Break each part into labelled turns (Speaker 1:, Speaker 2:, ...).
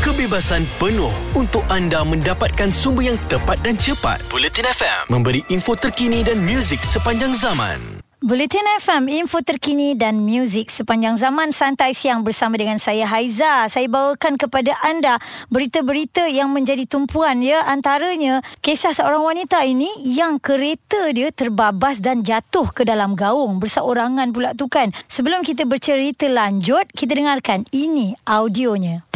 Speaker 1: kebebasan penuh untuk anda mendapatkan sumber yang tepat dan cepat. Bulletin FM memberi info terkini dan muzik sepanjang zaman.
Speaker 2: Bulletin FM, info terkini dan muzik sepanjang zaman santai siang bersama dengan saya Haiza. Saya bawakan kepada anda berita-berita yang menjadi tumpuan ya. Antaranya, kisah seorang wanita ini yang kereta dia terbabas dan jatuh ke dalam gaung. Berseorangan pula tu kan. Sebelum kita bercerita lanjut, kita dengarkan ini audionya.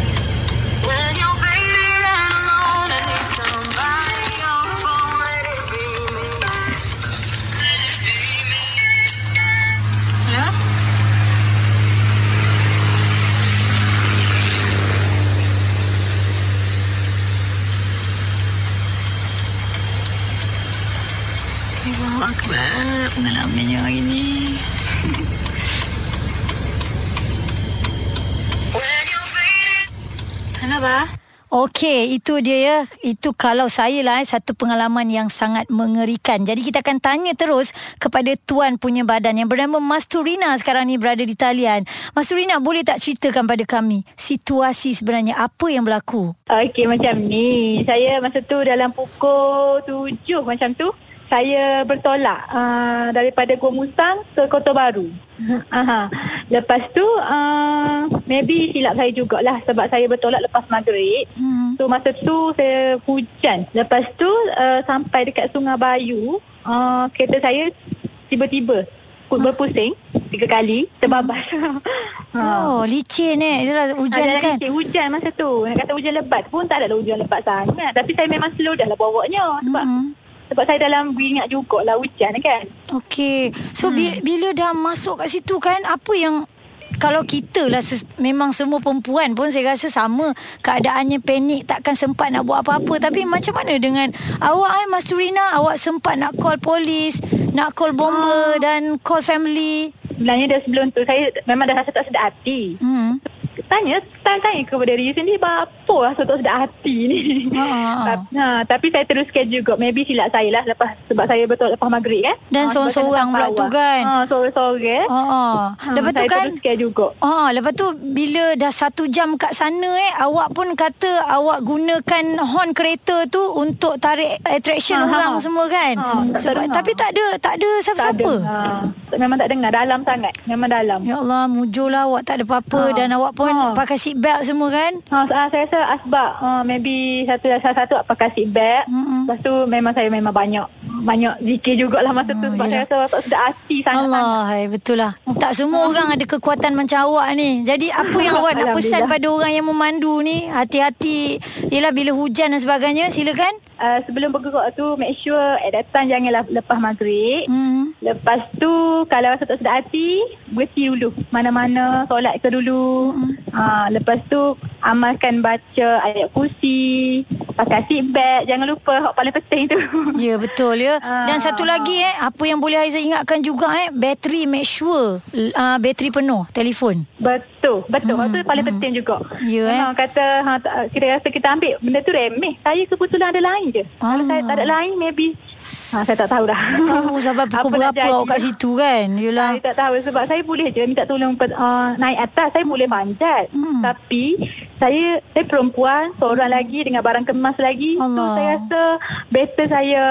Speaker 3: Akbar Pengalamannya hari ni fading Kenapa?
Speaker 2: Okey, itu dia ya. Itu kalau saya lah eh, satu pengalaman yang sangat mengerikan. Jadi kita akan tanya terus kepada tuan punya badan yang bernama Masturina sekarang ni berada di talian. Masturina, boleh tak ceritakan pada kami situasi sebenarnya apa yang berlaku?
Speaker 4: Okey macam ni. Saya masa tu dalam pukul tujuh macam tu. Saya bertolak uh, daripada Gua Musang ke Kota Baru. Aha. Lepas tu uh, maybe silap saya jugalah sebab saya bertolak lepas maghrib.
Speaker 2: Hmm.
Speaker 4: So masa tu saya hujan. Lepas tu uh, sampai dekat Sungai Bayu, uh, kereta saya tiba-tiba kut berpusing tiga kali terbabas. ha.
Speaker 2: Oh, licin eh. Dia lah hujan
Speaker 4: Ada
Speaker 2: kan.
Speaker 4: licin hujan masa tu. Nak kata hujan lebat pun tak adalah hujan lebat sangat. Tapi saya memang slow dah lah bawanya. Sebab
Speaker 2: Hmm.
Speaker 4: Sebab saya dalam beringat jugalah hujan kan.
Speaker 2: Okey. So hmm. bila, dah masuk kat situ kan apa yang kalau kita lah ses, memang semua perempuan pun saya rasa sama keadaannya panik takkan sempat nak buat apa-apa tapi macam mana dengan awak eh Mas Turina awak sempat nak call polis nak call bomber dan call family
Speaker 4: Sebenarnya dah sebelum tu saya memang dah rasa tak sedap hati.
Speaker 2: hmm
Speaker 4: Tanya, tanya kepada diri sendiri apa rasa tak sedap hati ni.
Speaker 2: Ha, ha, ha.
Speaker 4: Ha, tapi saya teruskan juga. Maybe silap saya lah lepas sebab saya betul lepas maghrib kan.
Speaker 2: Dan
Speaker 4: Ha,
Speaker 2: seorang-seorang
Speaker 4: saya
Speaker 2: pula tu kan?
Speaker 4: Ha, seorang-seorang.
Speaker 2: Ha, ha. Lepas tu
Speaker 4: saya
Speaker 2: kan
Speaker 4: teruskan juga.
Speaker 2: Ah, lepas tu bila dah satu jam kat sana eh, awak pun kata awak gunakan horn kereta tu untuk tarik attraction
Speaker 4: Ha, ha,
Speaker 2: orang
Speaker 4: ha.
Speaker 2: semua kan.
Speaker 4: Ha, tak
Speaker 2: Sebab
Speaker 4: dengar.
Speaker 2: tapi tak ada tak ada
Speaker 4: Tak
Speaker 2: siapa-siapa.
Speaker 4: ada. Ha, memang tak dengar. Dalam sangat. Memang dalam.
Speaker 2: Ya Allah, mujurlah awak tak ada apa-apa
Speaker 4: Ha.
Speaker 2: dan awak pun
Speaker 4: Ha.
Speaker 2: pakai seat belt semua kan?
Speaker 4: Ha, sa- saya rasa asbab uh, maybe satu salah satu pakai seat belt.
Speaker 2: Mm-mm.
Speaker 4: Lepas tu memang saya memang banyak banyak zikir jugalah masa tu
Speaker 2: Oh,
Speaker 4: sebab
Speaker 2: yelah.
Speaker 4: saya rasa tak sedap hati sangat-sangat.
Speaker 2: Allah, hai, betul lah. Tak semua orang ada kekuatan macam awak ni. Jadi apa yang awak nak pesan pada orang yang memandu ni? Hati-hati. Yelah bila hujan dan sebagainya, silakan.
Speaker 4: Uh, sebelum bergerak tu make sure at that time janganlah lepas maghrib.
Speaker 2: Hmm.
Speaker 4: Lepas tu kalau rasa tak sedap hati, berhenti dulu. Mana-mana solat ke dulu. Ha, lepas tu amalkan baca ayat kursi, pakai seat belt, jangan lupa hak paling penting tu.
Speaker 2: Ya betul ya.
Speaker 4: Ah.
Speaker 2: Dan satu lagi eh apa yang boleh Haiza ingatkan juga eh bateri make sure uh, bateri penuh telefon.
Speaker 4: Betul, betul. Hmm, itu paling penting juga.
Speaker 2: Ya, eh.
Speaker 4: Memang kata ha, kita rasa kita ambil benda tu remeh. Saya kebetulan ada lain je. Kalau
Speaker 2: Ah.
Speaker 4: saya tak ada lain maybe ha, saya tak tahu dah.
Speaker 2: Tahu sampai pukul berapa awak kat situ kan. Yelah.
Speaker 4: Saya tak tahu sebab saya boleh je minta tolong uh, naik atas. Saya boleh manjat.
Speaker 2: Hmm.
Speaker 4: Tapi saya saya perempuan, seorang lagi dengan barang kemas lagi. So
Speaker 2: Allah.
Speaker 4: saya rasa better saya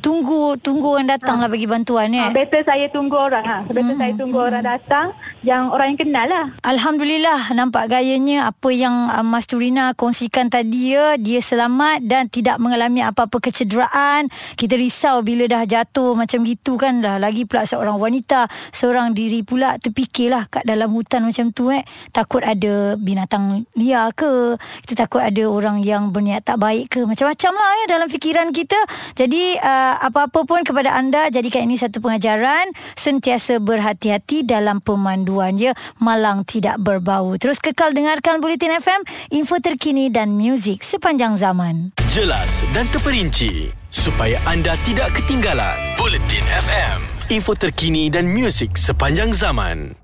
Speaker 2: Tunggu tunggu orang datang lah bagi bantuan eh.
Speaker 4: ha, better saya tunggu orang ha. Better
Speaker 2: Hmm,
Speaker 4: saya tunggu orang datang yang orang yang kenal lah.
Speaker 2: Alhamdulillah nampak gayanya apa yang uh, Mas Turina kongsikan tadi ya dia selamat dan tidak mengalami apa-apa kecederaan. Kita risau bila dah jatuh macam gitu kan dah lagi pula seorang wanita, seorang diri pula terfikirlah kat dalam hutan macam tu eh takut ada binatang liar ke, kita takut ada orang yang berniat tak baik ke, macam-macam lah ya dalam fikiran kita. Jadi uh, apa-apa pun kepada anda jadikan ini satu pengajaran sentiasa berhati-hati dalam pemanduan ya malang tidak berbau. Terus kekal dengarkan Bulletin FM, info terkini dan muzik sepanjang zaman.
Speaker 1: Jelas dan terperinci supaya anda tidak ketinggalan. Bulletin FM, info terkini dan muzik sepanjang zaman.